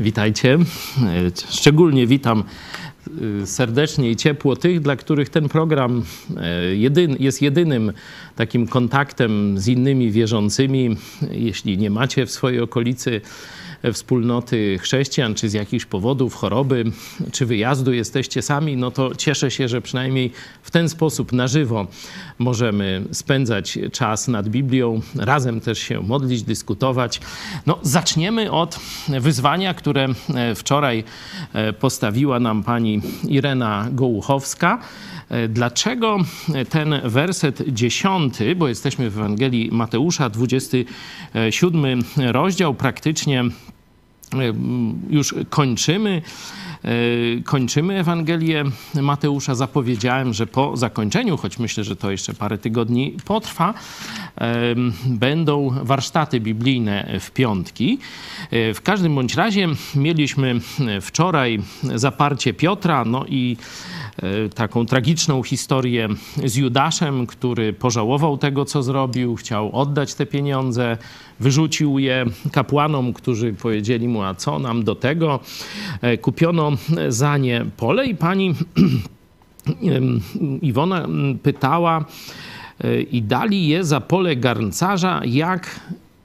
Witajcie. Szczególnie witam y, serdecznie i ciepło tych, dla których ten program y, jest jedynym takim kontaktem z innymi wierzącymi. Jeśli nie macie w swojej okolicy wspólnoty chrześcijan, czy z jakichś powodów, choroby, czy wyjazdu jesteście sami, no to cieszę się, że przynajmniej w ten sposób na żywo możemy spędzać czas nad Biblią, razem też się modlić, dyskutować. No, zaczniemy od wyzwania, które e, wczoraj e, postawiła nam pani Irena Gołuchowska. E, dlaczego ten werset dziesiąty, bo jesteśmy w Ewangelii Mateusza, 27 rozdział, praktycznie już kończymy. E, kończymy Ewangelię Mateusza. Zapowiedziałem, że po zakończeniu, choć myślę, że to jeszcze parę tygodni potrwa, będą warsztaty biblijne w piątki. W każdym bądź razie mieliśmy wczoraj zaparcie Piotra, no i E, taką tragiczną historię z Judaszem, który pożałował tego, co zrobił, chciał oddać te pieniądze, wyrzucił je kapłanom, którzy powiedzieli mu, a co nam do tego. E, kupiono za nie pole i pani Iwona pytała, e, i dali je za pole garncarza, jak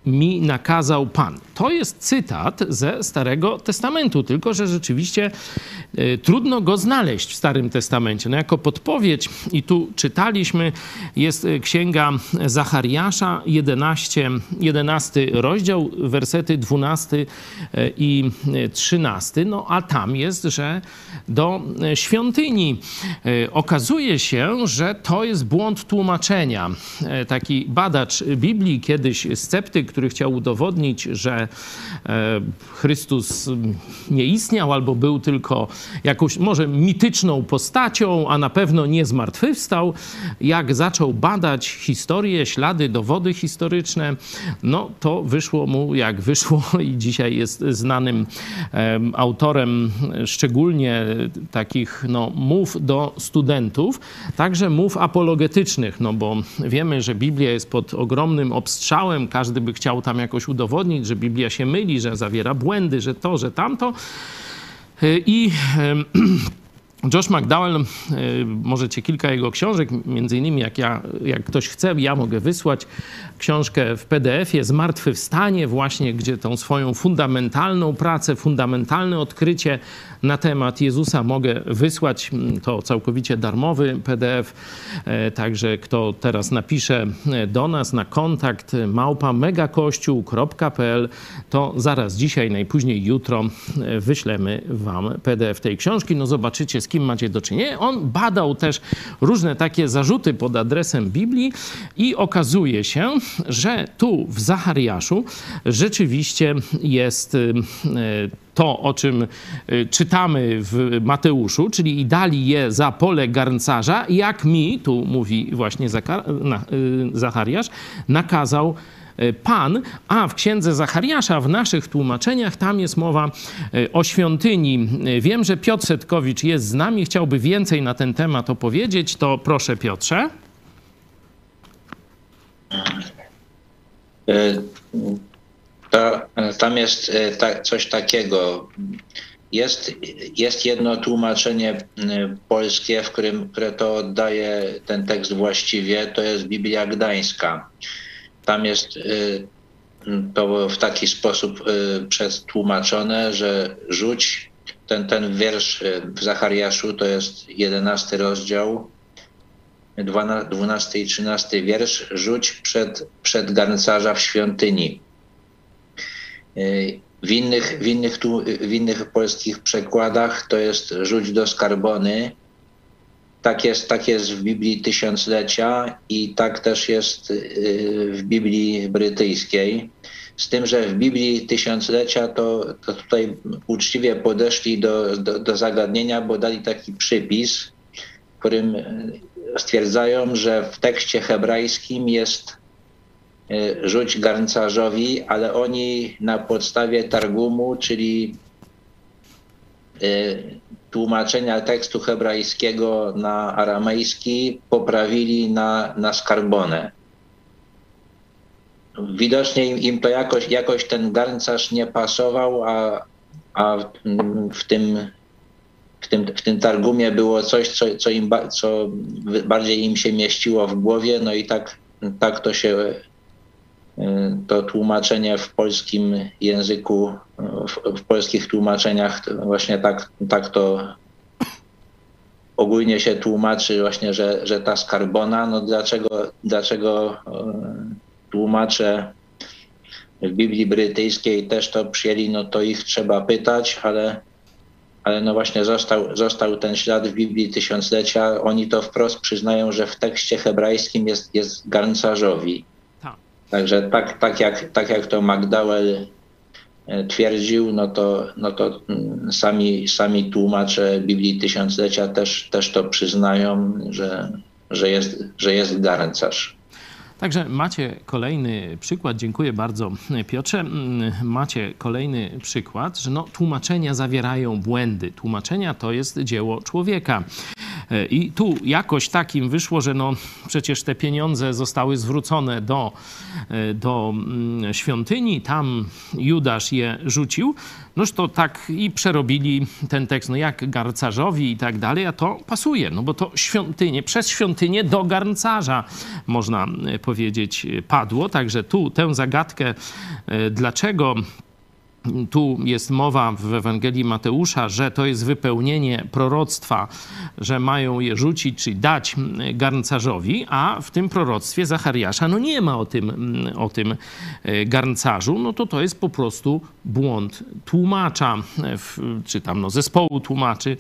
mi nakazał Pan. To jest cytat ze Starego Testamentu, tylko że rzeczywiście y, trudno go znaleźć w Starym Testamencie. No jako podpowiedź, i tu czytaliśmy, jest e, księga Zachariasza, 11, 11 rozdział, wersety 12 e, i 13. No a tam jest, że do świątyni. Okazuje się, że to jest błąd tłumaczenia. Taki badacz Biblii, kiedyś sceptyk, który chciał udowodnić, że e, Chrystus nie istniał albo był tylko jakąś może mityczną postacią, a na pewno nie zmartwychwstał. Jak zaczął badać historię, ślady, dowody historyczne, no to wyszło mu jak wyszło i dzisiaj jest znanym autorem szczególnie takich no, mów do studentów, także mów apologetycznych, no bo wiemy, że Biblia jest pod ogromnym obstrzałem, każdy by chciał tam jakoś udowodnić, że Biblia się myli, że zawiera błędy, że to, że tamto. I Josh McDowell, możecie kilka jego książek, między innymi jak, ja, jak ktoś chce, ja mogę wysłać książkę w PDF-ie Zmartwychwstanie właśnie, gdzie tą swoją fundamentalną pracę, fundamentalne odkrycie na temat Jezusa mogę wysłać. To całkowicie darmowy PDF, e, także kto teraz napisze e, do nas na kontakt małpa megakościół.pl, to zaraz dzisiaj, najpóźniej jutro wyślemy wam PDF tej książki. No zobaczycie, z kim macie do czynienia. On badał też różne takie zarzuty pod adresem Biblii i okazuje się, że tu w Zachariaszu rzeczywiście jest to, o czym y, czytamy w Mateuszu, czyli i dali je za pole garncarza, jak mi, tu mówi właśnie y, Zachariasz, nakazał E, Pan, a w księdze Zachariasza, w naszych tłumaczeniach, tam jest mowa o świątyni. Wiem, że Piotr Setkowicz jest z nami, chciałby więcej na ten temat opowiedzieć, to proszę Piotrze. To, tam jest coś takiego. Jest, jest jedno tłumaczenie polskie, w którym, które to oddaje ten tekst właściwie, to jest Biblia Gdańska. Tam jest to w taki sposób przetłumaczone, że rzuć ten, ten wiersz w Zachariaszu, to jest jedenasty rozdział, 12 i 13 wiersz, rzuć przed, przed garncarza w świątyni. W innych, w, innych, w innych polskich przekładach to jest rzuć do skarbony, tak jest, tak jest w Biblii Tysiąclecia i tak też jest y, w Biblii brytyjskiej. Z tym, że w Biblii Tysiąclecia to, to tutaj uczciwie podeszli do, do, do zagadnienia, bo dali taki przypis, w którym stwierdzają, że w tekście hebrajskim jest rzuć garncarzowi, ale oni na podstawie Targumu, czyli y, tłumaczenia tekstu hebrajskiego na aramejski poprawili na, na skarbonę. Widocznie im, im to jakoś, jakoś ten garncarz nie pasował, a a w tym, w tym, w tym targumie było coś, co, co, im, co bardziej im się mieściło w głowie, no i tak, tak to się to tłumaczenie w polskim języku, w, w polskich tłumaczeniach właśnie tak, tak to ogólnie się tłumaczy właśnie, że, że ta skarbona, no dlaczego, dlaczego tłumacze w Biblii brytyjskiej też to przyjęli, no to ich trzeba pytać, ale, ale no właśnie został, został ten ślad w Biblii tysiąclecia. Oni to wprost przyznają, że w tekście hebrajskim jest, jest garncarzowi. Tak. Także tak, tak, jak, tak jak to McDowell e, twierdził, no to, no to mm, sami, sami tłumacze Biblii Tysiąclecia też, też to przyznają, że, że, jest, że jest garncarz. Także macie kolejny przykład, dziękuję bardzo Piotrze, mm, macie kolejny przykład, że no, tłumaczenia zawierają błędy. Tłumaczenia to jest dzieło człowieka. E, I tu jakoś takim wyszło, że no przecież te pieniądze zostały zwrócone do, e, do mm, świątyni, tam Judasz je rzucił, noż to tak i przerobili ten tekst, no jak garncarzowi i tak dalej, a to pasuje, no bo to świątynię, przez świątynię do garncarza, można e, powiedzieć, padło. Także tu tę zagadkę, dlaczego tu jest mowa w Ewangelii Mateusza, że to jest wypełnienie proroctwa, że mają je rzucić, czyli dać garncarzowi, a w tym proroctwie Zachariasza no nie ma o tym, o tym e, garncarzu, no to to jest po prostu błąd tłumacza, czy tam no zespołu tłumaczy,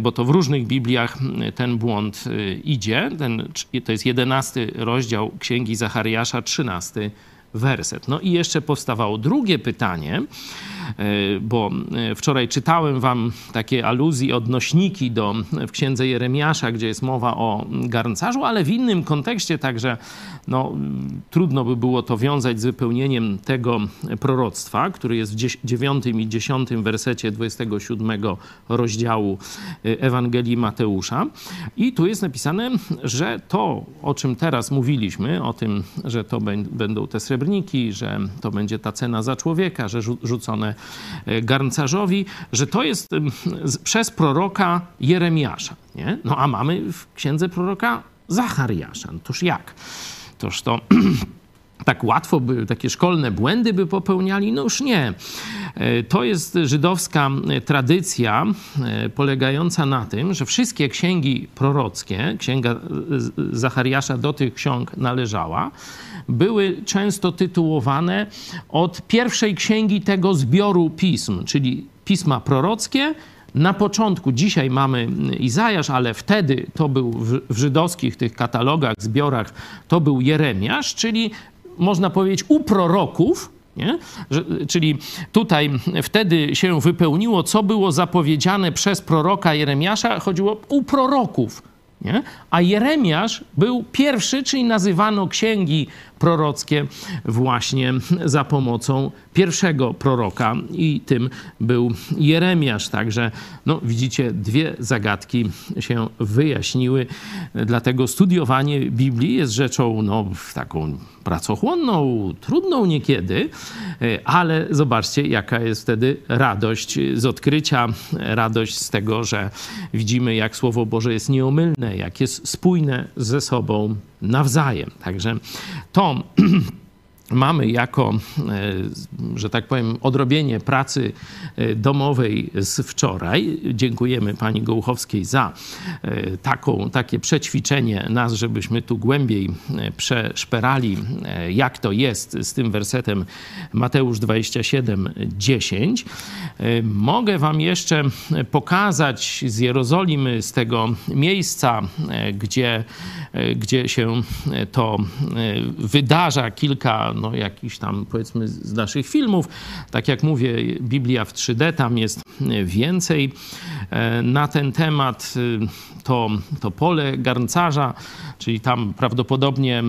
bo to w różnych Bibliach ten błąd e, idzie. Ten, to jest jedenasty rozdział Księgi Zachariasza, trzynasty werset. No i jeszcze powstawało drugie pytanie, e, bo e, wczoraj czytałem wam takie aluzje, odnośniki do, w księdze Jeremiasza, gdzie jest mowa o garncarzu, ale w innym kontekście, także no, trudno by było to wiązać z wypełnieniem tego proroctwa, który jest w 9 i 10 wersecie 27 rozdziału e, Ewangelii Mateusza. I tu jest napisane, że to, o czym teraz mówiliśmy, o tym, że to będą te srebrne że to będzie ta cena za człowieka, że rzucone e, garncarzowi, że to jest przez proroka Jeremiasza. Nie? No a mamy w księdze proroka Zachariasza. No toż jak? Toż to tak łatwo by takie szkolne błędy by popełniali? No już nie. E, to jest żydowska tradycja e, polegająca na tym, że wszystkie księgi prorockie, księga Zachariasza do tych ksiąg należała, były często tytułowane od pierwszej księgi tego zbioru pism, czyli pisma prorockie. Na początku, dzisiaj mamy Izajasz, ale wtedy to był w, w żydowskich tych katalogach, zbiorach, to był Jeremiasz, czyli można powiedzieć u proroków, nie? Czyli tutaj wtedy się wypełniło, co było zapowiedziane przez proroka Jeremiasza, chodziło u proroków. Nie? A Jeremiasz był pierwszy, czyli nazywano księgi prorockie właśnie za pomocą pierwszego proroka i tym był Jeremiasz. Także no, widzicie, dwie zagadki się wyjaśniły. Dlatego studiowanie Biblii jest rzeczą no, taką pracochłonną, trudną niekiedy, ale zobaczcie, jaka jest wtedy radość z odkrycia, radość z tego, że widzimy, jak Słowo Boże jest nieomylne, jak jest spójne ze sobą nawzajem. Także to mamy jako, e, że tak powiem, odrobienie pracy e, domowej z wczoraj. Dziękujemy pani Gołuchowskiej za e, taką, takie przećwiczenie nas, żebyśmy tu głębiej przeszperali, jak to jest z tym wersetem Mateusz 27, 10. Mogę wam jeszcze pokazać z Jerozolimy, z tego miejsca, gdzie, gdzie się to wydarza, kilka no, jakichś tam powiedzmy z naszych filmów. Tak jak mówię, Biblia w 3D, tam jest więcej e, na ten temat. E, to, to pole garncarza, czyli tam prawdopodobnie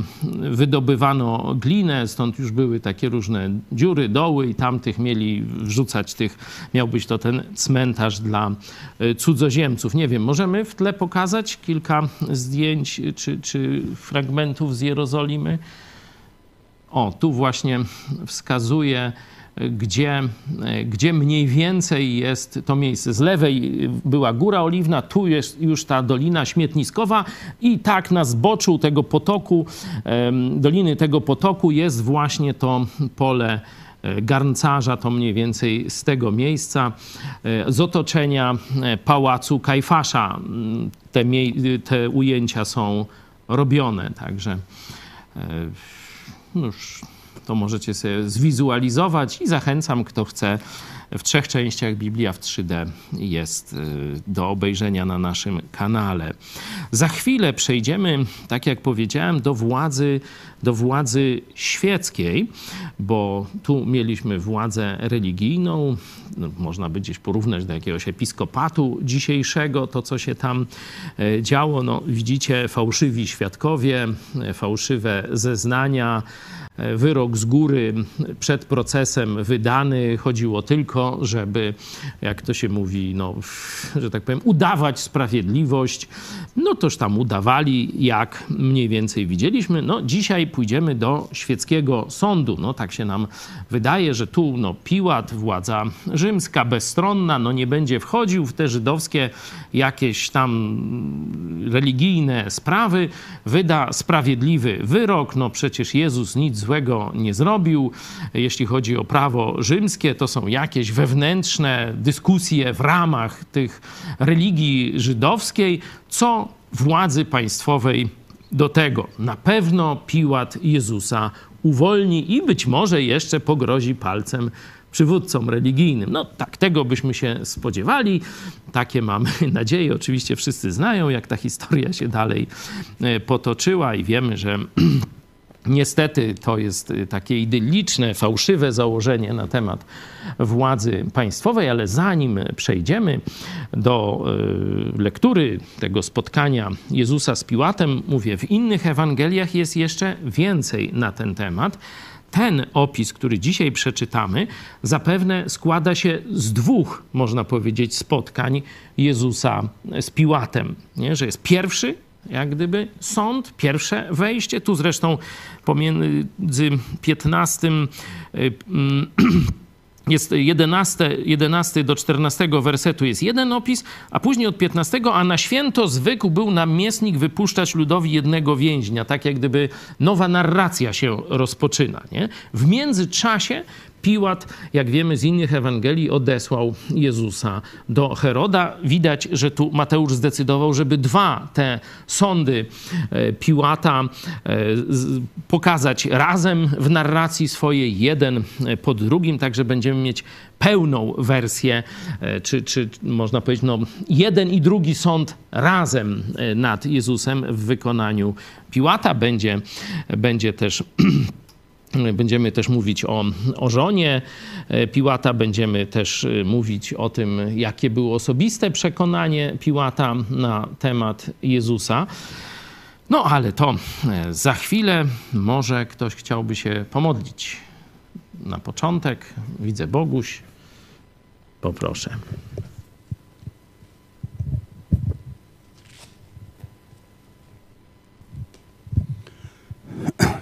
wydobywano glinę, stąd już były takie różne dziury, doły i tamtych mieli wrzucać tych, miał być to ten cmentarz dla e, cudzoziemców. Nie wiem, możemy w tle pokazać kilka zdjęć czy, czy fragmentów z Jerozolimy? O, tu właśnie wskazuje gdzie, gdzie mniej więcej jest to miejsce. Z lewej była Góra Oliwna, tu jest już ta Dolina Śmietniskowa i tak na zboczu tego potoku, doliny tego potoku jest właśnie to pole garncarza, to mniej więcej z tego miejsca, z otoczenia pałacu Kajfasza. Te, te ujęcia są robione, także no już to możecie sobie zwizualizować i zachęcam, kto chce. W trzech częściach Biblia w 3D jest y, do obejrzenia na naszym kanale. Za chwilę przejdziemy, tak jak powiedziałem, do władzy, do władzy świeckiej, bo tu mieliśmy władzę religijną, no, można by gdzieś porównać do jakiegoś episkopatu dzisiejszego, to co się tam e, działo. No, widzicie, fałszywi świadkowie, e, fałszywe zeznania, wyrok z góry przed procesem wydany. Chodziło tylko, żeby, jak to się mówi, no, że tak powiem, udawać sprawiedliwość. No toż tam udawali, jak mniej więcej widzieliśmy. No dzisiaj pójdziemy do świeckiego sądu. No tak się nam wydaje, że tu no, Piłat, władza rzymska, bezstronna, no nie będzie wchodził w te żydowskie jakieś tam religijne sprawy. Wyda sprawiedliwy wyrok. No przecież Jezus nic złego nie zrobił. Jeśli chodzi o prawo rzymskie, to są jakieś wewnętrzne dyskusje w ramach tych religii żydowskiej, co władzy państwowej do tego. Na pewno Piłat Jezusa uwolni i być może jeszcze pogrozi palcem przywódcom religijnym. No tak, tego byśmy się spodziewali. Takie mamy nadzieje. Oczywiście wszyscy znają, jak ta historia się dalej e, potoczyła i wiemy, że Niestety to jest y, takie idylliczne, fałszywe założenie na temat władzy państwowej, ale zanim przejdziemy do y, lektury tego spotkania Jezusa z Piłatem, mówię, w innych Ewangeliach jest jeszcze więcej na ten temat. Ten opis, który dzisiaj przeczytamy, zapewne składa się z dwóch, można powiedzieć, spotkań Jezusa z Piłatem. Nie? Że jest pierwszy jak gdyby sąd, pierwsze wejście. Tu zresztą pomiędzy 15 y, mm, jest 11, 11 do 14 wersetu jest jeden opis, a później od 15, a na święto zwykł był namiestnik wypuszczać ludowi jednego więźnia, tak jak gdyby nowa narracja się rozpoczyna. Nie? W międzyczasie Piłat, jak wiemy z innych Ewangelii, odesłał Jezusa do Heroda. Widać, że tu Mateusz zdecydował, żeby dwa te sądy e, Piłata e, pokazać razem w narracji swojej, jeden e, po drugim, także będziemy mieć pełną wersję, czy, czy można powiedzieć, no, jeden i drugi sąd razem nad Jezusem w wykonaniu Piłata. Będzie, będzie też Będziemy też mówić o, o żonie e, Piłata, będziemy też e, mówić o tym, jakie było osobiste przekonanie Piłata na temat Jezusa. No ale to e, za chwilę może ktoś chciałby się pomodlić. Na początek widzę Boguś. Poproszę.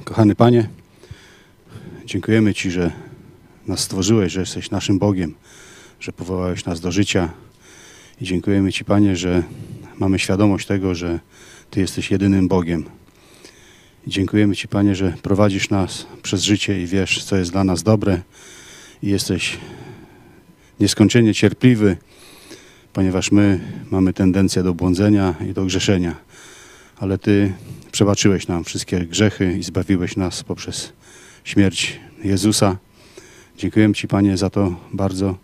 Kochany Panie, Dziękujemy Ci, że nas stworzyłeś, że jesteś naszym Bogiem, że powołałeś nas do życia. I dziękujemy Ci, Panie, że mamy świadomość tego, że Ty jesteś jedynym Bogiem. I dziękujemy Ci, Panie, że prowadzisz nas przez życie i wiesz, co jest dla nas dobre. I jesteś nieskończenie cierpliwy, ponieważ my mamy tendencję do błądzenia i do grzeszenia. Ale Ty przebaczyłeś nam wszystkie grzechy i zbawiłeś nas poprzez śmierć Jezusa. Dziękujemy Ci, Panie, za to bardzo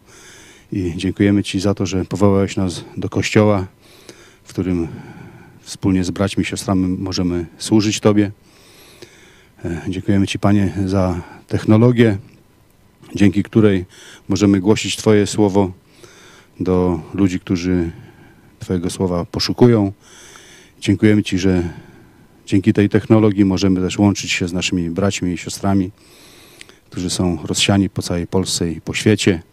i dziękujemy Ci za to, że powołałeś nas do Kościoła, w którym wspólnie z braćmi i siostrami możemy służyć Tobie. E, dziękujemy Ci, Panie, za technologię, dzięki której możemy głosić Twoje słowo do ludzi, którzy Twojego słowa poszukują. Dziękujemy Ci, że Dzięki tej technologii możemy też łączyć się z naszymi braćmi i siostrami, którzy są rozsiani po całej Polsce i po świecie.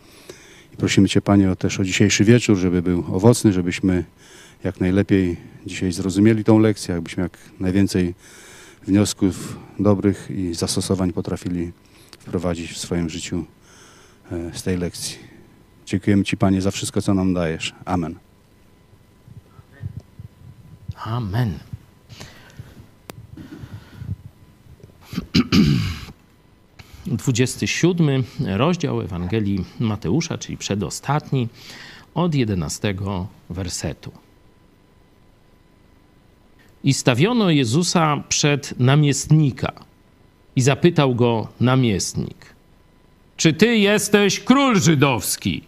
I prosimy Cię, Panie, o też o dzisiejszy wieczór, żeby był owocny, żebyśmy jak najlepiej dzisiaj zrozumieli tą lekcję, abyśmy jak najwięcej wniosków dobrych i zastosowań potrafili wprowadzić w swoim życiu e, z tej lekcji. Dziękujemy Ci, Panie, za wszystko, co nam dajesz. Amen. Amen. Dwudziesty siódmy rozdział Ewangelii Mateusza, czyli przedostatni, od jedenastego wersetu. I stawiono Jezusa przed namiestnika i zapytał go namiestnik: Czy ty jesteś król żydowski?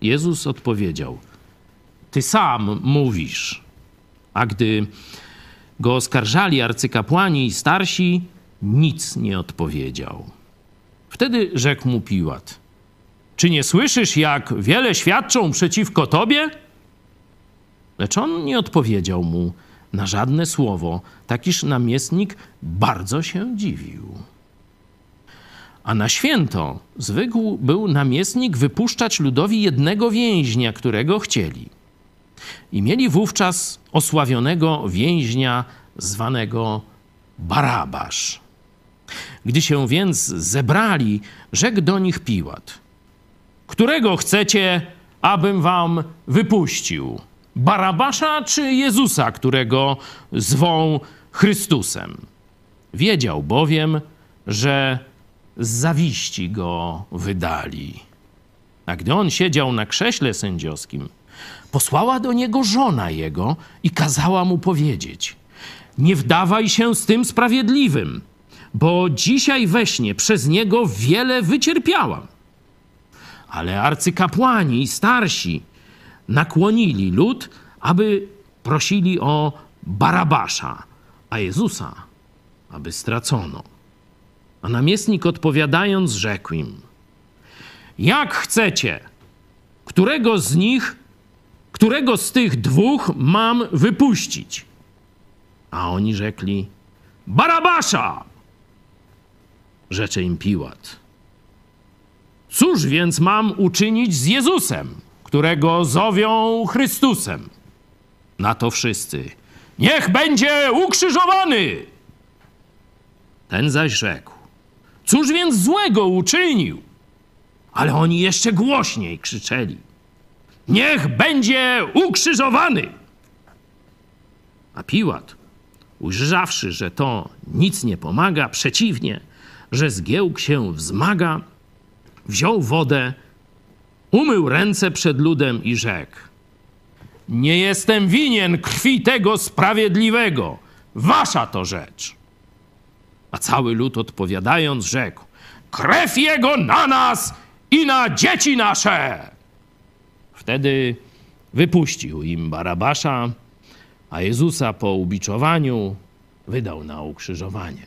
Jezus odpowiedział: Ty sam mówisz. A gdy go oskarżali arcykapłani i starsi, nic nie odpowiedział. Wtedy rzekł mu Piłat: Czy nie słyszysz, jak wiele świadczą przeciwko tobie? Lecz on nie odpowiedział mu na żadne słowo, takiż namiestnik bardzo się dziwił. A na święto zwykł był namiestnik wypuszczać ludowi jednego więźnia, którego chcieli. I mieli wówczas osławionego więźnia zwanego Barabasz. Gdy się więc zebrali, rzekł do nich Piłat: Którego chcecie, abym wam wypuścił? Barabasza czy Jezusa, którego zwą Chrystusem? Wiedział bowiem, że z zawiści go wydali. A gdy on siedział na krześle sędziowskim, posłała do niego żona jego i kazała mu powiedzieć: Nie wdawaj się z tym sprawiedliwym, bo dzisiaj we śnie przez niego wiele wycierpiałam. Ale arcykapłani i starsi nakłonili lud, aby prosili o Barabasza, a Jezusa, aby stracono. A namiestnik odpowiadając, rzekł im: Jak chcecie, którego z nich, którego z tych dwóch mam wypuścić? A oni rzekli: Barabasza! Rzecze im Piłat. Cóż więc mam uczynić z Jezusem, którego zowią Chrystusem? Na to wszyscy: Niech będzie ukrzyżowany! Ten zaś rzekł: Cóż więc złego uczynił? Ale oni jeszcze głośniej krzyczeli: Niech będzie ukrzyżowany! A Piłat, ujrzawszy, że to nic nie pomaga, przeciwnie, że zgiełk się wzmaga, wziął wodę, umył ręce przed ludem i rzekł: Nie jestem winien krwi tego sprawiedliwego, wasza to rzecz. A cały lud odpowiadając, rzekł: Krew jego na nas i na dzieci nasze! Wtedy wypuścił im Barabasza, a Jezusa po ubiczowaniu wydał na ukrzyżowanie.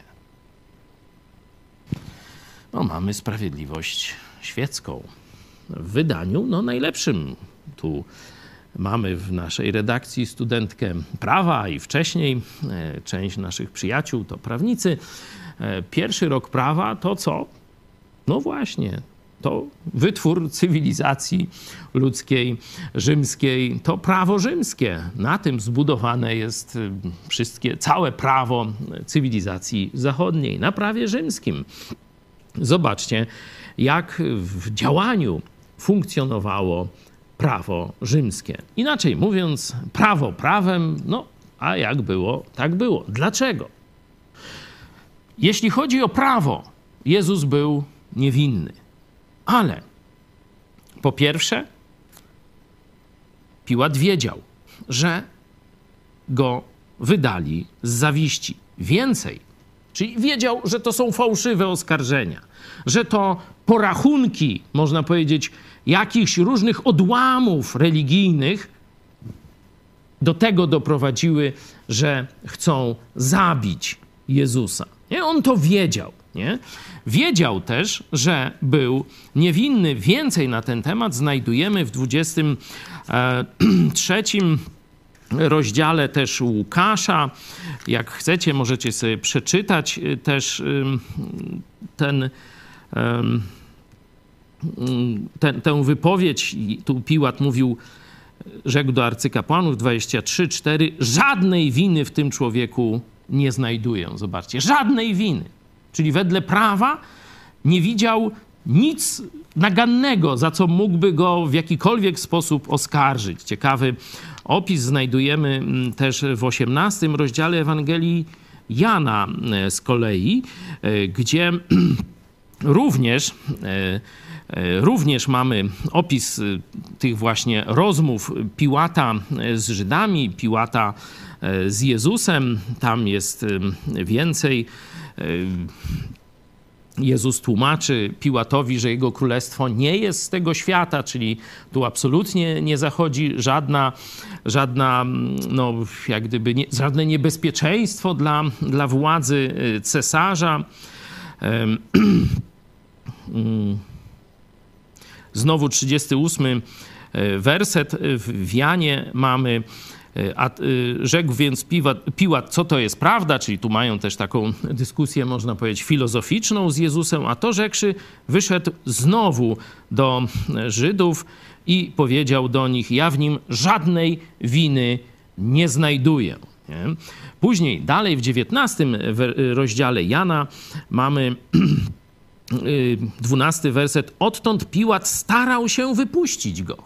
No, mamy sprawiedliwość świecką. W wydaniu no, najlepszym. Tu mamy w naszej redakcji studentkę prawa i wcześniej e, część naszych przyjaciół to prawnicy. E, pierwszy rok prawa to co? No właśnie, to wytwór cywilizacji ludzkiej, rzymskiej, to prawo rzymskie. Na tym zbudowane jest y, wszystkie, całe prawo cywilizacji zachodniej, na prawie rzymskim. Zobaczcie, jak w działaniu funkcjonowało prawo rzymskie. Inaczej mówiąc, prawo prawem, no a jak było, tak było. Dlaczego? Jeśli chodzi o prawo, Jezus był niewinny. Ale po pierwsze, Piłat wiedział, że go wydali z zawiści. Więcej, czyli wiedział, że to są fałszywe oskarżenia, że to porachunki, można powiedzieć, jakichś różnych odłamów religijnych do tego doprowadziły, że chcą zabić Jezusa. Nie? On to wiedział. Nie? Wiedział też, że był niewinny. Więcej na ten temat znajdujemy w 23 rozdziale też Łukasza. Jak chcecie, możecie sobie przeczytać y, też ten, ten, tę wypowiedź. Tu Piłat mówił, rzekł do arcykapłanów 23:4, żadnej winy w tym człowieku nie znajduję. Zobaczcie, żadnej winy. Czyli wedle prawa nie widział nic nagannego, za co mógłby go w jakikolwiek sposób oskarżyć. Ciekawy opis znajdujemy mm, też w 18 rozdziale Ewangelii Jana e, z kolei, e, gdzie również e, Również mamy opis tych właśnie rozmów Piłata z Żydami, Piłata z Jezusem. Tam jest więcej Jezus tłumaczy Piłatowi, że jego królestwo nie jest z tego świata, czyli tu absolutnie nie zachodzi żadna, żadna no, jak gdyby nie, żadne niebezpieczeństwo dla, dla władzy y, cesarza. Znowu 38 y, werset w Janie mamy a y, rzekł więc Piłat, co to jest prawda, czyli tu mają też taką dyskusję, można powiedzieć, filozoficzną z Jezusem, a to rzekszy, wyszedł znowu do Żydów i powiedział do nich, ja w nim żadnej winy nie znajduję. Nie? Później, dalej w XIX rozdziale Jana mamy 12 werset. Odtąd Piłat starał się wypuścić go.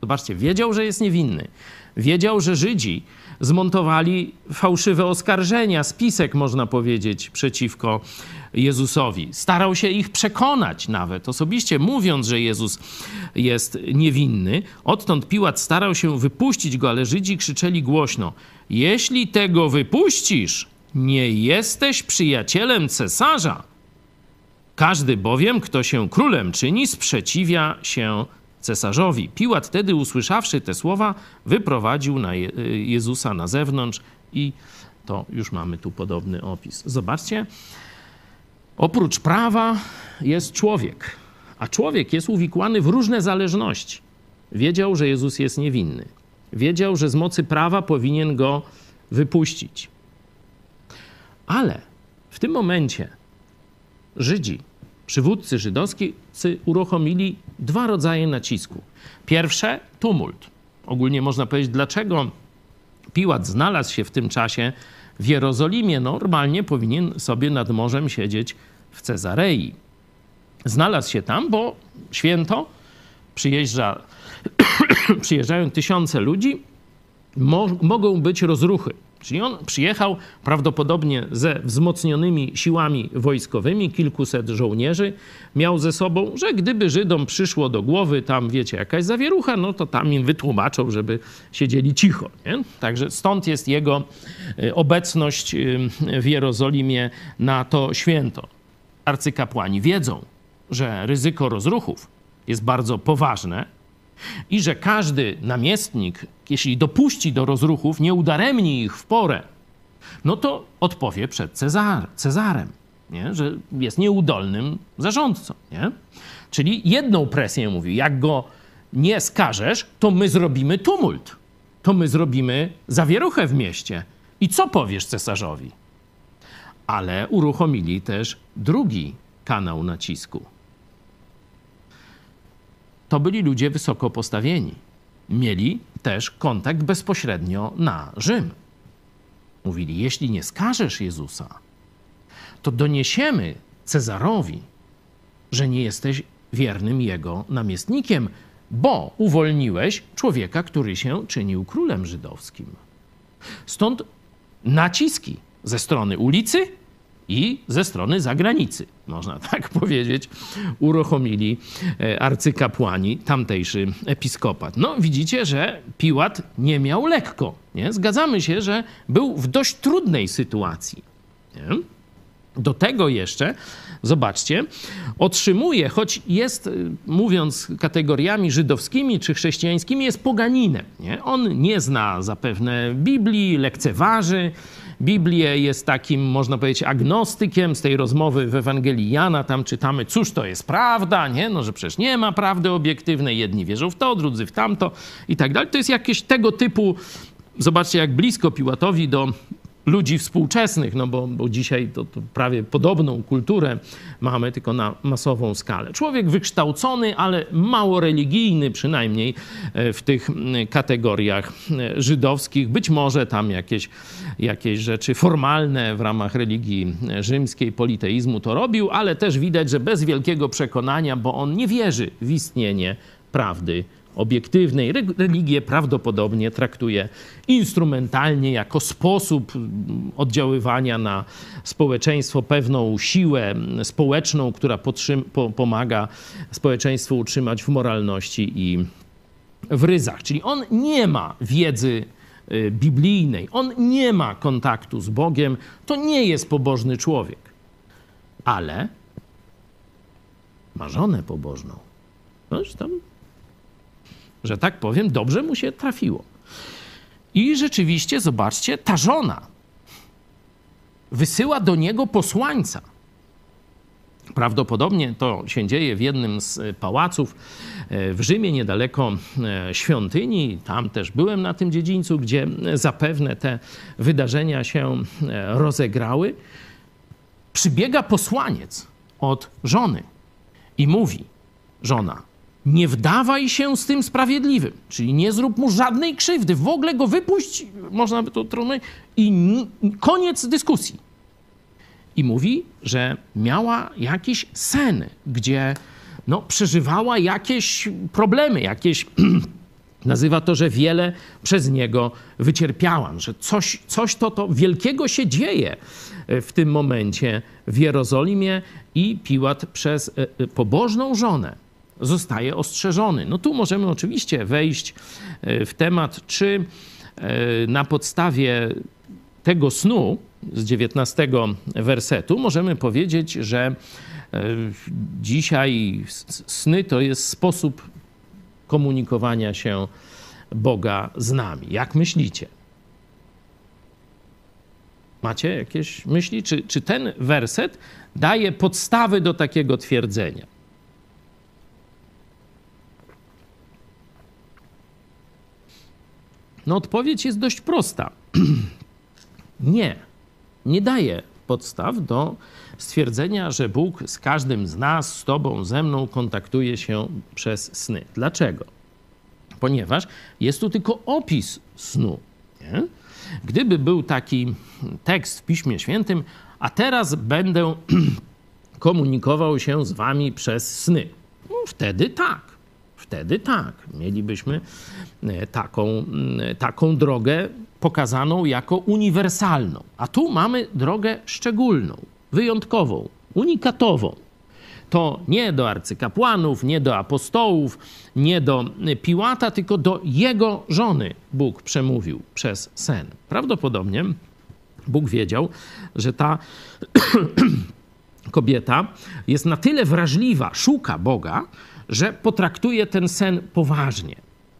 Zobaczcie, wiedział, że jest niewinny. Wiedział, że Żydzi zmontowali fałszywe oskarżenia, spisek można powiedzieć, przeciwko Jezusowi. Starał się ich przekonać nawet, osobiście mówiąc, że Jezus jest niewinny. Odtąd Piłat starał się wypuścić go, ale Żydzi krzyczeli głośno: Jeśli tego wypuścisz, nie jesteś przyjacielem cesarza. Każdy bowiem, kto się królem czyni, sprzeciwia się cesarzowi. Piłat wtedy, usłyszawszy te słowa, wyprowadził na Jezusa na zewnątrz i to już mamy tu podobny opis. Zobaczcie, oprócz prawa jest człowiek, a człowiek jest uwikłany w różne zależności. Wiedział, że Jezus jest niewinny. Wiedział, że z mocy prawa powinien go wypuścić. Ale w tym momencie Żydzi przywódcy żydowscy uruchomili dwa rodzaje nacisku. Pierwsze tumult. Ogólnie można powiedzieć, dlaczego Piłat znalazł się w tym czasie w Jerozolimie. Normalnie powinien sobie nad morzem siedzieć w Cezarei. Znalazł się tam, bo święto przyjeżdża, przyjeżdżają tysiące ludzi, mo mogą być rozruchy. Czyli on przyjechał prawdopodobnie ze wzmocnionymi siłami wojskowymi, kilkuset żołnierzy miał ze sobą, że gdyby Żydom przyszło do głowy tam, wiecie, jakaś zawierucha, no to tam im wytłumaczą, żeby siedzieli cicho. Nie? Także stąd jest jego y, obecność y, w Jerozolimie na to święto. Arcykapłani wiedzą, że ryzyko rozruchów jest bardzo poważne, i że każdy namiestnik, jeśli dopuści do rozruchów, nie udaremni ich w porę, no to odpowie przed Cezar, Cezarem, nie? że jest nieudolnym zarządcą. Nie? Czyli jedną presję mówi, jak go nie skażesz, to my zrobimy tumult, to my zrobimy zawieruchę w mieście. I co powiesz cesarzowi? Ale uruchomili też drugi kanał nacisku to byli ludzie wysoko postawieni. Mieli też kontakt bezpośrednio na Rzym. Mówili: Jeśli nie skażesz Jezusa, to doniesiemy Cezarowi, że nie jesteś wiernym jego namiestnikiem, bo uwolniłeś człowieka, który się czynił królem żydowskim. Stąd naciski ze strony ulicy i ze strony zagranicy, można tak powiedzieć, uruchomili e, arcykapłani, tamtejszy episkopat. No widzicie, że Piłat nie miał lekko. Nie? Zgadzamy się, że był w dość trudnej sytuacji. Nie? Do tego jeszcze, zobaczcie, otrzymuje, choć jest, y, mówiąc kategoriami żydowskimi czy chrześcijańskimi, jest poganinem. Nie? On nie zna zapewne Biblii, lekceważy Biblię, jest takim, można powiedzieć, agnostykiem. Z tej rozmowy w Ewangelii Jana tam czytamy, cóż to jest prawda, nie? No, że przecież nie ma prawdy obiektywnej, jedni wierzą w to, drudzy w tamto i tak dalej. To jest jakieś tego typu, zobaczcie jak blisko Piłatowi do ludzi współczesnych, no bo, bo dzisiaj to, to, prawie podobną kulturę mamy, tylko na masową skalę. Człowiek wykształcony, ale mało religijny, przynajmniej e, w tych kategoriach e, żydowskich. Być może tam jakieś, jakieś rzeczy formalne w ramach religii rzymskiej, politeizmu to robił, ale też widać, że bez wielkiego przekonania, bo on nie wierzy w istnienie prawdy obiektywnej. Religię prawdopodobnie traktuje instrumentalnie jako sposób oddziaływania na społeczeństwo, pewną siłę społeczną, która po pomaga społeczeństwu utrzymać w moralności i w ryzach. Czyli on nie ma wiedzy y, biblijnej, on nie ma kontaktu z Bogiem, to nie jest pobożny człowiek. Ale ma żonę pobożną. Noż tam że tak powiem, dobrze mu się trafiło. I rzeczywiście, zobaczcie, ta żona wysyła do niego posłańca. Prawdopodobnie to się dzieje w jednym z pałaców e, w Rzymie, niedaleko e, świątyni. Tam też byłem na tym dziedzińcu, gdzie zapewne te wydarzenia się e, rozegrały. Przybiega posłaniec od żony i mówi: Żona, nie wdawaj się z tym sprawiedliwym, czyli nie zrób mu żadnej krzywdy, w ogóle go wypuść, można by to trudno, i koniec dyskusji. I mówi, że miała jakiś sen, gdzie no, przeżywała jakieś problemy, jakieś. Nazywa to, że wiele przez niego wycierpiałam, że coś, coś to, to wielkiego się dzieje w tym momencie w Jerozolimie i Piłat przez e, e, pobożną żonę zostaje ostrzeżony. No tu możemy oczywiście wejść e, w temat, czy e, na podstawie tego snu z 19 wersetu możemy powiedzieć, że e, dzisiaj sny to jest sposób komunikowania się Boga z nami. Jak myślicie? Macie jakieś myśli? Czy, czy ten werset daje podstawy do takiego twierdzenia? No odpowiedź jest dość prosta. nie, nie daje podstaw do stwierdzenia, że Bóg z każdym z nas, z Tobą, ze mną kontaktuje się przez sny. Dlaczego? Ponieważ jest tu tylko opis snu. Nie? Gdyby był taki tekst w Piśmie Świętym, a teraz będę komunikował się z Wami przez sny, no wtedy tak wtedy tak, mielibyśmy e, taką, taką drogę pokazaną jako uniwersalną. A tu mamy drogę szczególną, wyjątkową, unikatową. To nie do arcykapłanów, nie do apostołów, nie do Piłata, tylko do jego żony Bóg przemówił przez sen. Prawdopodobnie Bóg wiedział, że ta kobieta jest na tyle wrażliwa, szuka Boga, że potraktuje ten sen poważnie.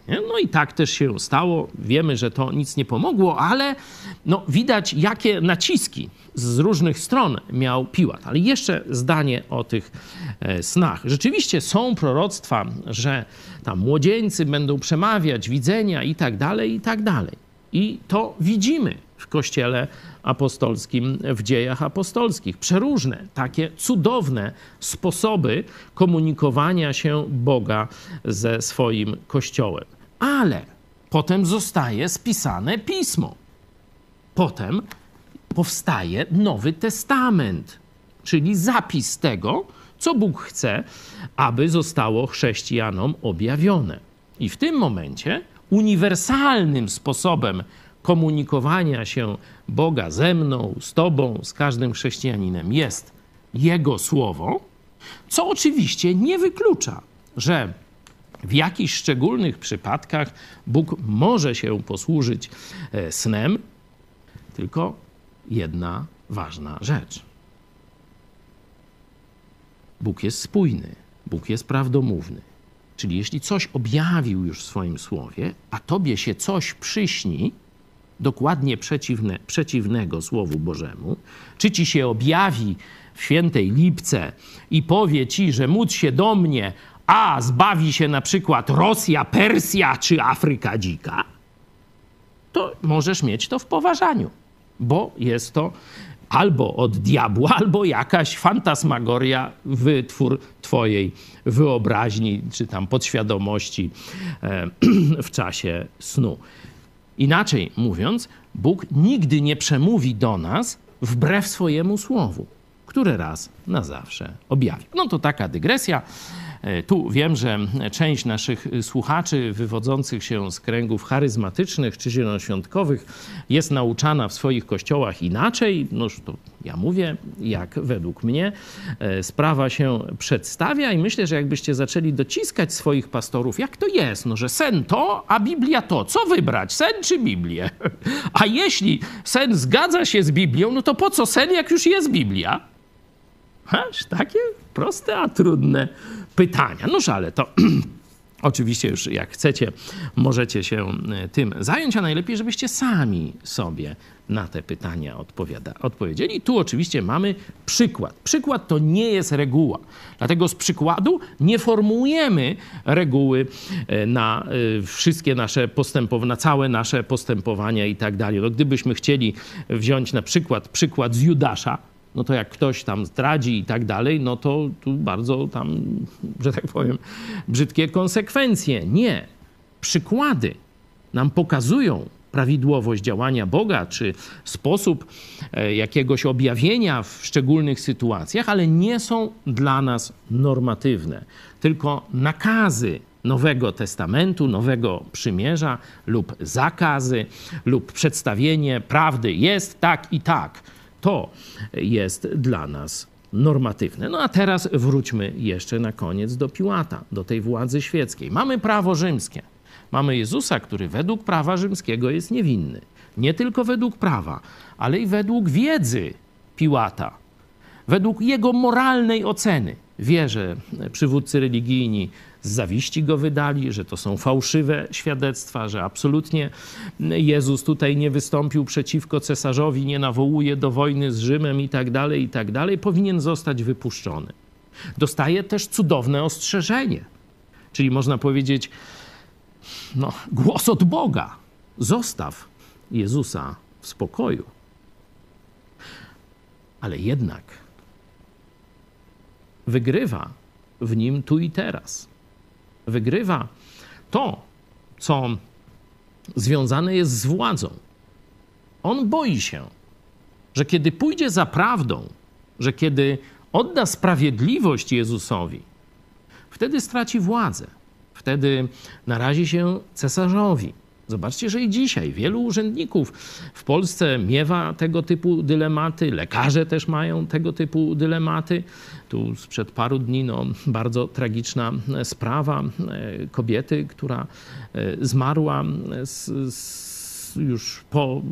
No i tak też się stało. Wiemy, że to nic nie pomogło, ale no, widać, jakie naciski z różnych stron miał Piłat. Ale jeszcze zdanie o tych e, snach. Rzeczywiście są proroctwa, że tam młodzieńcy będą przemawiać, widzenia i tak dalej, i tak dalej. I to widzimy w Kościele apostolskim, w dziejach apostolskich. Przeróżne, takie cudowne sposoby komunikowania się Boga ze swoim Kościołem. Ale potem zostaje spisane pismo. Potem powstaje Nowy Testament, czyli zapis tego, co Bóg chce, aby zostało chrześcijanom objawione. I w tym momencie uniwersalnym sposobem komunikowania się Boga ze mną, z Tobą, z każdym chrześcijaninem jest Jego słowo, co oczywiście nie wyklucza, że w jakichś szczególnych przypadkach Bóg może się posłużyć e, snem, tylko jedna ważna rzecz. Bóg jest spójny, Bóg jest prawdomówny. Czyli jeśli coś objawił już w swoim słowie, a tobie się coś przyśni, dokładnie przeciwne, przeciwnego Słowu Bożemu, czy ci się objawi w świętej lipce i powie ci, że módl się do mnie, a zbawi się na przykład Rosja, Persja czy Afryka dzika, to możesz mieć to w poważaniu. bo jest to albo od diabła, albo jakaś fantasmagoria, wytwór twojej wyobraźni, czy tam podświadomości e, w czasie snu. Inaczej mówiąc, Bóg nigdy nie przemówi do nas wbrew swojemu słowu, które raz na zawsze objawi. No to taka dygresja. E, tu wiem, że część naszych słuchaczy wywodzących się z kręgów charyzmatycznych czy zielonoświątkowych jest nauczana w swoich kościołach inaczej. No to ja mówię, jak według mnie e, sprawa się przedstawia i myślę, że jakbyście zaczęli dociskać swoich pastorów, jak to jest, no że sen to, a Biblia to. Co wybrać, sen czy Biblię? A jeśli sen zgadza się z Biblią, no to po co sen, jak już jest Biblia? Aż takie proste, a trudne pytania. Noż ale to oczywiście już jak chcecie, możecie się e, tym zająć, a najlepiej, żebyście sami sobie na te pytania odpowiada, odpowiedzieli. Tu oczywiście mamy przykład. Przykład to nie jest reguła. Dlatego z przykładu nie formułujemy reguły e, na e, wszystkie nasze postępowania, na całe nasze postępowania i tak dalej. No, gdybyśmy chcieli wziąć na przykład przykład z Judasza, no to jak ktoś tam zdradzi i tak dalej, no to tu bardzo tam, że tak powiem, brzydkie konsekwencje. Nie. Przykłady nam pokazują prawidłowość działania Boga, czy sposób e, jakiegoś objawienia w szczególnych sytuacjach, ale nie są dla nas normatywne, tylko nakazy Nowego Testamentu, Nowego Przymierza lub zakazy lub przedstawienie prawdy jest tak i tak to jest dla nas normatywne. No a teraz wróćmy jeszcze na koniec do Piłata, do tej władzy świeckiej. Mamy prawo rzymskie. Mamy Jezusa, który według prawa rzymskiego jest niewinny. Nie tylko według prawa, ale i według wiedzy Piłata, według jego moralnej oceny. Wie, że przywódcy religijni z zawiści go wydali, że to są fałszywe świadectwa, że absolutnie Jezus tutaj nie wystąpił przeciwko cesarzowi, nie nawołuje do wojny z Rzymem i tak dalej, i tak powinien zostać wypuszczony. Dostaje też cudowne ostrzeżenie, czyli można powiedzieć, no, głos od Boga. Zostaw Jezusa w spokoju. Ale jednak wygrywa w nim tu i teraz wygrywa to, co związane jest z władzą. On boi się, że kiedy pójdzie za prawdą, że kiedy odda sprawiedliwość Jezusowi, wtedy straci władzę, wtedy narazi się cesarzowi. Zobaczcie, że i dzisiaj wielu urzędników w Polsce miewa tego typu dylematy, lekarze też mają tego typu dylematy. Tu sprzed paru dni no, bardzo tragiczna sprawa e, kobiety, która e, zmarła z, z, już po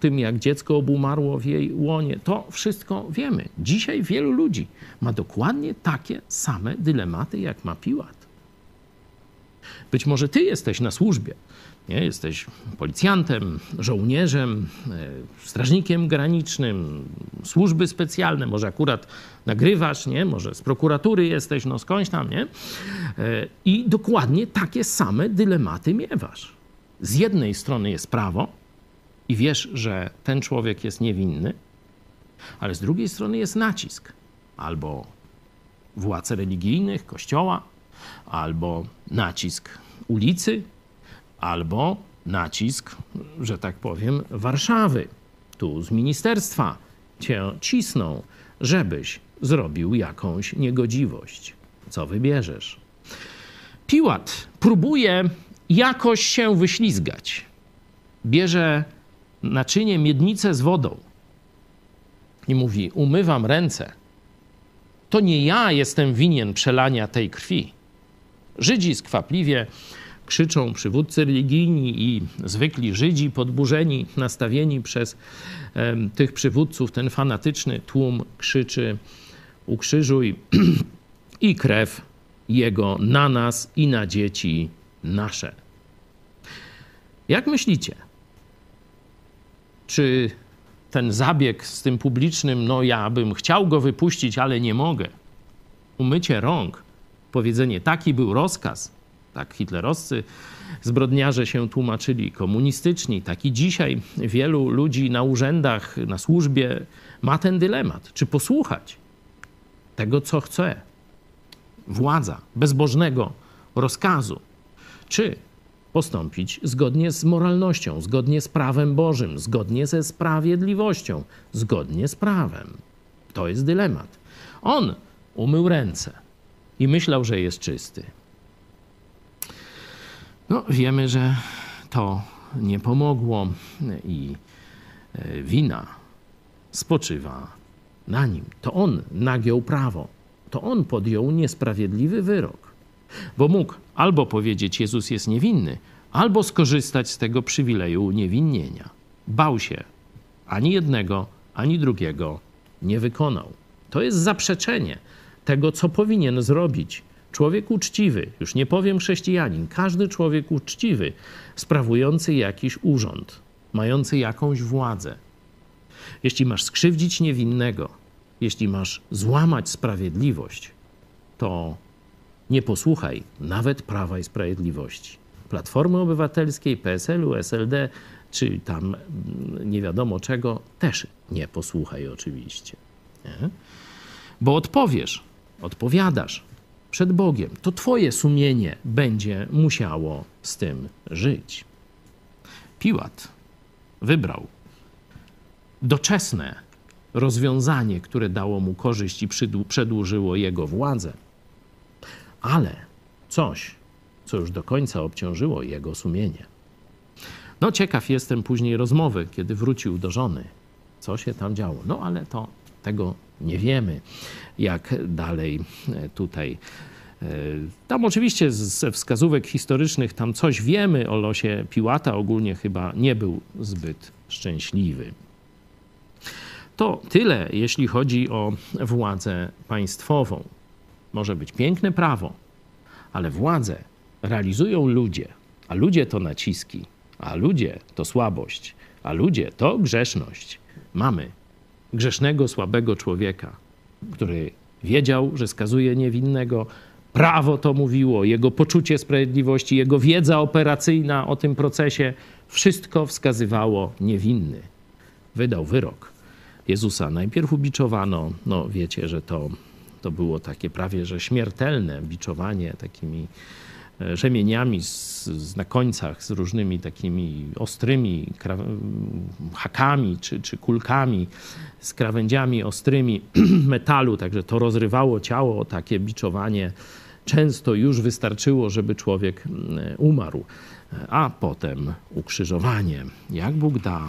tym, jak dziecko obumarło w jej łonie. To wszystko wiemy. Dzisiaj wielu ludzi ma dokładnie takie same dylematy, jak ma Piłat. Być może ty jesteś na służbie nie? Jesteś policjantem, żołnierzem, e, strażnikiem granicznym, służby specjalne, może akurat nagrywasz, nie? może z prokuratury jesteś, no skądś tam, nie? E, I dokładnie takie same dylematy miewasz. Z jednej strony jest prawo i wiesz, że ten człowiek jest niewinny, ale z drugiej strony jest nacisk albo władz religijnych, kościoła, albo nacisk ulicy, albo nacisk, że tak powiem, Warszawy. Tu z ministerstwa cię cisną, żebyś zrobił jakąś niegodziwość. Co wybierzesz? Piłat próbuje jakoś się wyślizgać. Bierze naczynie, miednicę z wodą i mówi: Umywam ręce. To nie ja jestem winien przelania tej krwi. Żydzi skwapliwie krzyczą przywódcy religijni i zwykli Żydzi podburzeni, nastawieni przez tych przywódców, ten fanatyczny tłum krzyczy ukrzyżuj i krew Jego na nas i na dzieci nasze. Jak myślicie? Czy ten zabieg z tym publicznym, no ja bym chciał go wypuścić, ale nie mogę. Umycie rąk, powiedzenie taki był rozkaz, Tak hitlerowscy zbrodniarze się tłumaczyli, komunistyczni. Tak i dzisiaj wielu ludzi na urzędach, na służbie ma ten dylemat, czy posłuchać tego, co chce władza, bezbożnego rozkazu, czy postąpić zgodnie z moralnością, zgodnie z prawem Bożym, zgodnie ze sprawiedliwością, zgodnie z prawem. To jest dylemat. On umył ręce i myślał, że jest czysty. No, wiemy, że to nie pomogło i e, wina spoczywa na nim. To on nagiął prawo, to on podjął niesprawiedliwy wyrok, bo mógł albo powiedzieć Jezus jest niewinny, albo skorzystać z tego przywileju uniewinnienia. Bał się, ani jednego, ani drugiego nie wykonał. To jest zaprzeczenie tego, co powinien zrobić człowiek uczciwy, już nie powiem chrześcijanin, każdy człowiek uczciwy, sprawujący jakiś urząd, mający jakąś władzę. Jeśli masz skrzywdzić niewinnego, jeśli masz złamać sprawiedliwość, to nie posłuchaj nawet Prawa i Sprawiedliwości. Platformy Obywatelskiej, PSL-u, SLD, czy tam mm, nie wiadomo czego, też nie posłuchaj oczywiście. Nie? Bo odpowiesz, odpowiadasz przed Bogiem. To Twoje sumienie będzie musiało z tym żyć. Piłat wybrał doczesne rozwiązanie, które dało mu korzyść i przedłużyło jego władzę, ale coś, co już do końca obciążyło jego sumienie. No, ciekaw jestem później rozmowy, kiedy wrócił do żony. Co się tam działo? No, ale to tego nie wiemy, jak dalej e, tutaj. E, tam oczywiście ze wskazówek historycznych tam coś wiemy o losie Piłata, ogólnie chyba nie był zbyt szczęśliwy. To tyle, jeśli chodzi o władzę państwową. Może być piękne prawo, ale władzę realizują ludzie, a ludzie to naciski, a ludzie to słabość, a ludzie to grzeszność. Mamy grzesznego, słabego człowieka, który wiedział, że skazuje niewinnego. Prawo to mówiło, jego poczucie sprawiedliwości, jego wiedza operacyjna o tym procesie, wszystko wskazywało niewinny. Wydał wyrok. Jezusa najpierw ubiczowano, no wiecie, że to, to było takie prawie że śmiertelne biczowanie takimi rzemieniami z, z, na końcach z różnymi takimi ostrymi hakami czy, czy kulkami, z krawędziami ostrymi metalu, także to rozrywało ciało, takie biczowanie często już wystarczyło, żeby człowiek umarł. A potem ukrzyżowanie. Jak Bóg da,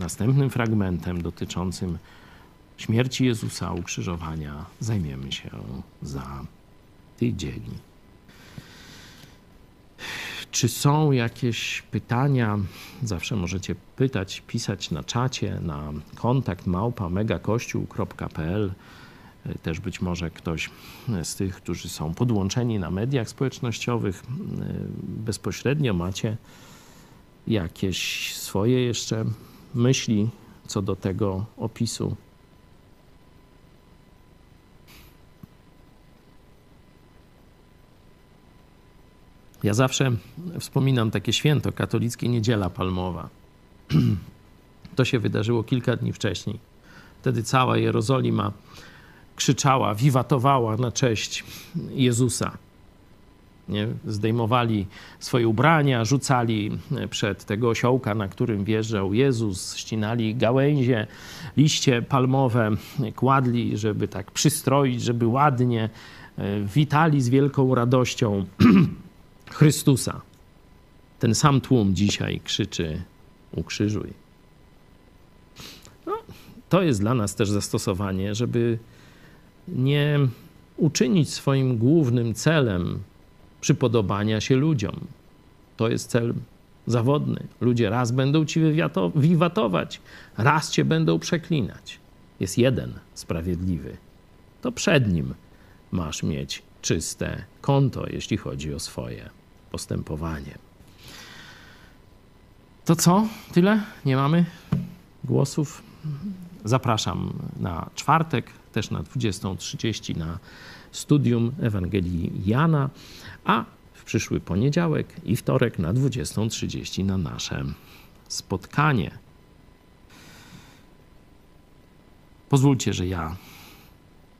następnym fragmentem dotyczącym śmierci Jezusa, ukrzyżowania zajmiemy się za tydzień. Czy są jakieś pytania? Zawsze możecie pytać, pisać na czacie, na kontakt małpa megakościół.pl. Też być może ktoś z tych, którzy są podłączeni na mediach społecznościowych, bezpośrednio macie jakieś swoje jeszcze myśli co do tego opisu. Ja zawsze wspominam takie święto katolickie Niedziela Palmowa. To się wydarzyło kilka dni wcześniej. Wtedy cała Jerozolima krzyczała, wiwatowała na cześć Jezusa. Nie? Zdejmowali swoje ubrania, rzucali przed tego osiołka, na którym wjeżdżał Jezus, ścinali gałęzie, liście palmowe, kładli, żeby tak przystroić, żeby ładnie, e, witali z wielką radością Chrystusa. Ten sam tłum dzisiaj krzyczy: Ukrzyżuj. No, to jest dla nas też zastosowanie, żeby nie uczynić swoim głównym celem przypodobania się ludziom. To jest cel zawodny. Ludzie raz będą ci wiwatować, raz cię będą przeklinać. Jest jeden sprawiedliwy. To przed nim masz mieć czyste konto, jeśli chodzi o swoje postępowanie. To co? Tyle? Nie mamy głosów? Zapraszam na czwartek, też na 20.30 na studium Ewangelii Jana, a w przyszły poniedziałek i wtorek na 20.30 na nasze spotkanie. Pozwólcie, że ja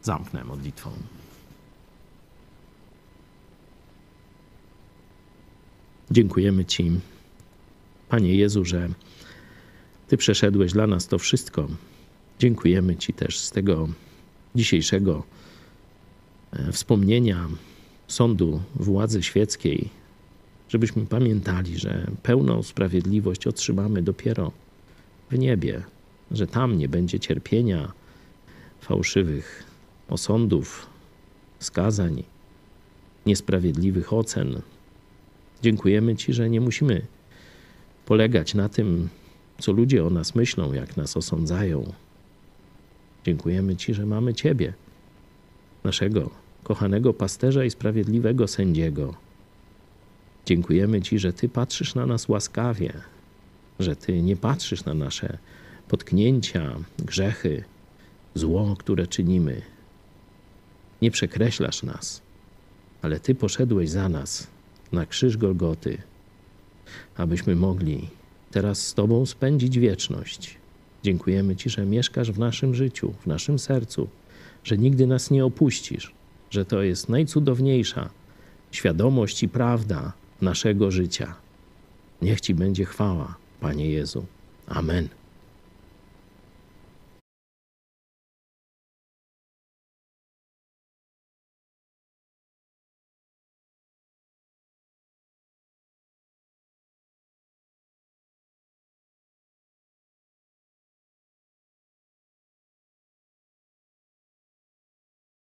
zamknę modlitwą. Dziękujemy Ci, Panie Jezu, że Ty przeszedłeś dla nas to wszystko. Dziękujemy Ci też z tego dzisiejszego e, wspomnienia sądu władzy świeckiej, żebyśmy pamiętali, że pełną sprawiedliwość otrzymamy dopiero w niebie, że tam nie będzie cierpienia, fałszywych osądów, skazań, niesprawiedliwych ocen. Dziękujemy Ci, że nie musimy polegać na tym, co ludzie o nas myślą, jak nas osądzają. Dziękujemy Ci, że mamy Ciebie, naszego kochanego pasterza i sprawiedliwego sędziego. Dziękujemy Ci, że Ty patrzysz na nas łaskawie, że Ty nie patrzysz na nasze potknięcia, grzechy, zło, które czynimy. Nie przekreślasz nas, ale Ty poszedłeś za nas na krzyż Golgoty, abyśmy mogli teraz z Tobą spędzić wieczność. Dziękujemy Ci, że mieszkasz w naszym życiu, w naszym sercu, że nigdy nas nie opuścisz, że to jest najcudowniejsza świadomość i prawda naszego życia. Niech Ci będzie chwała, Panie Jezu. Amen.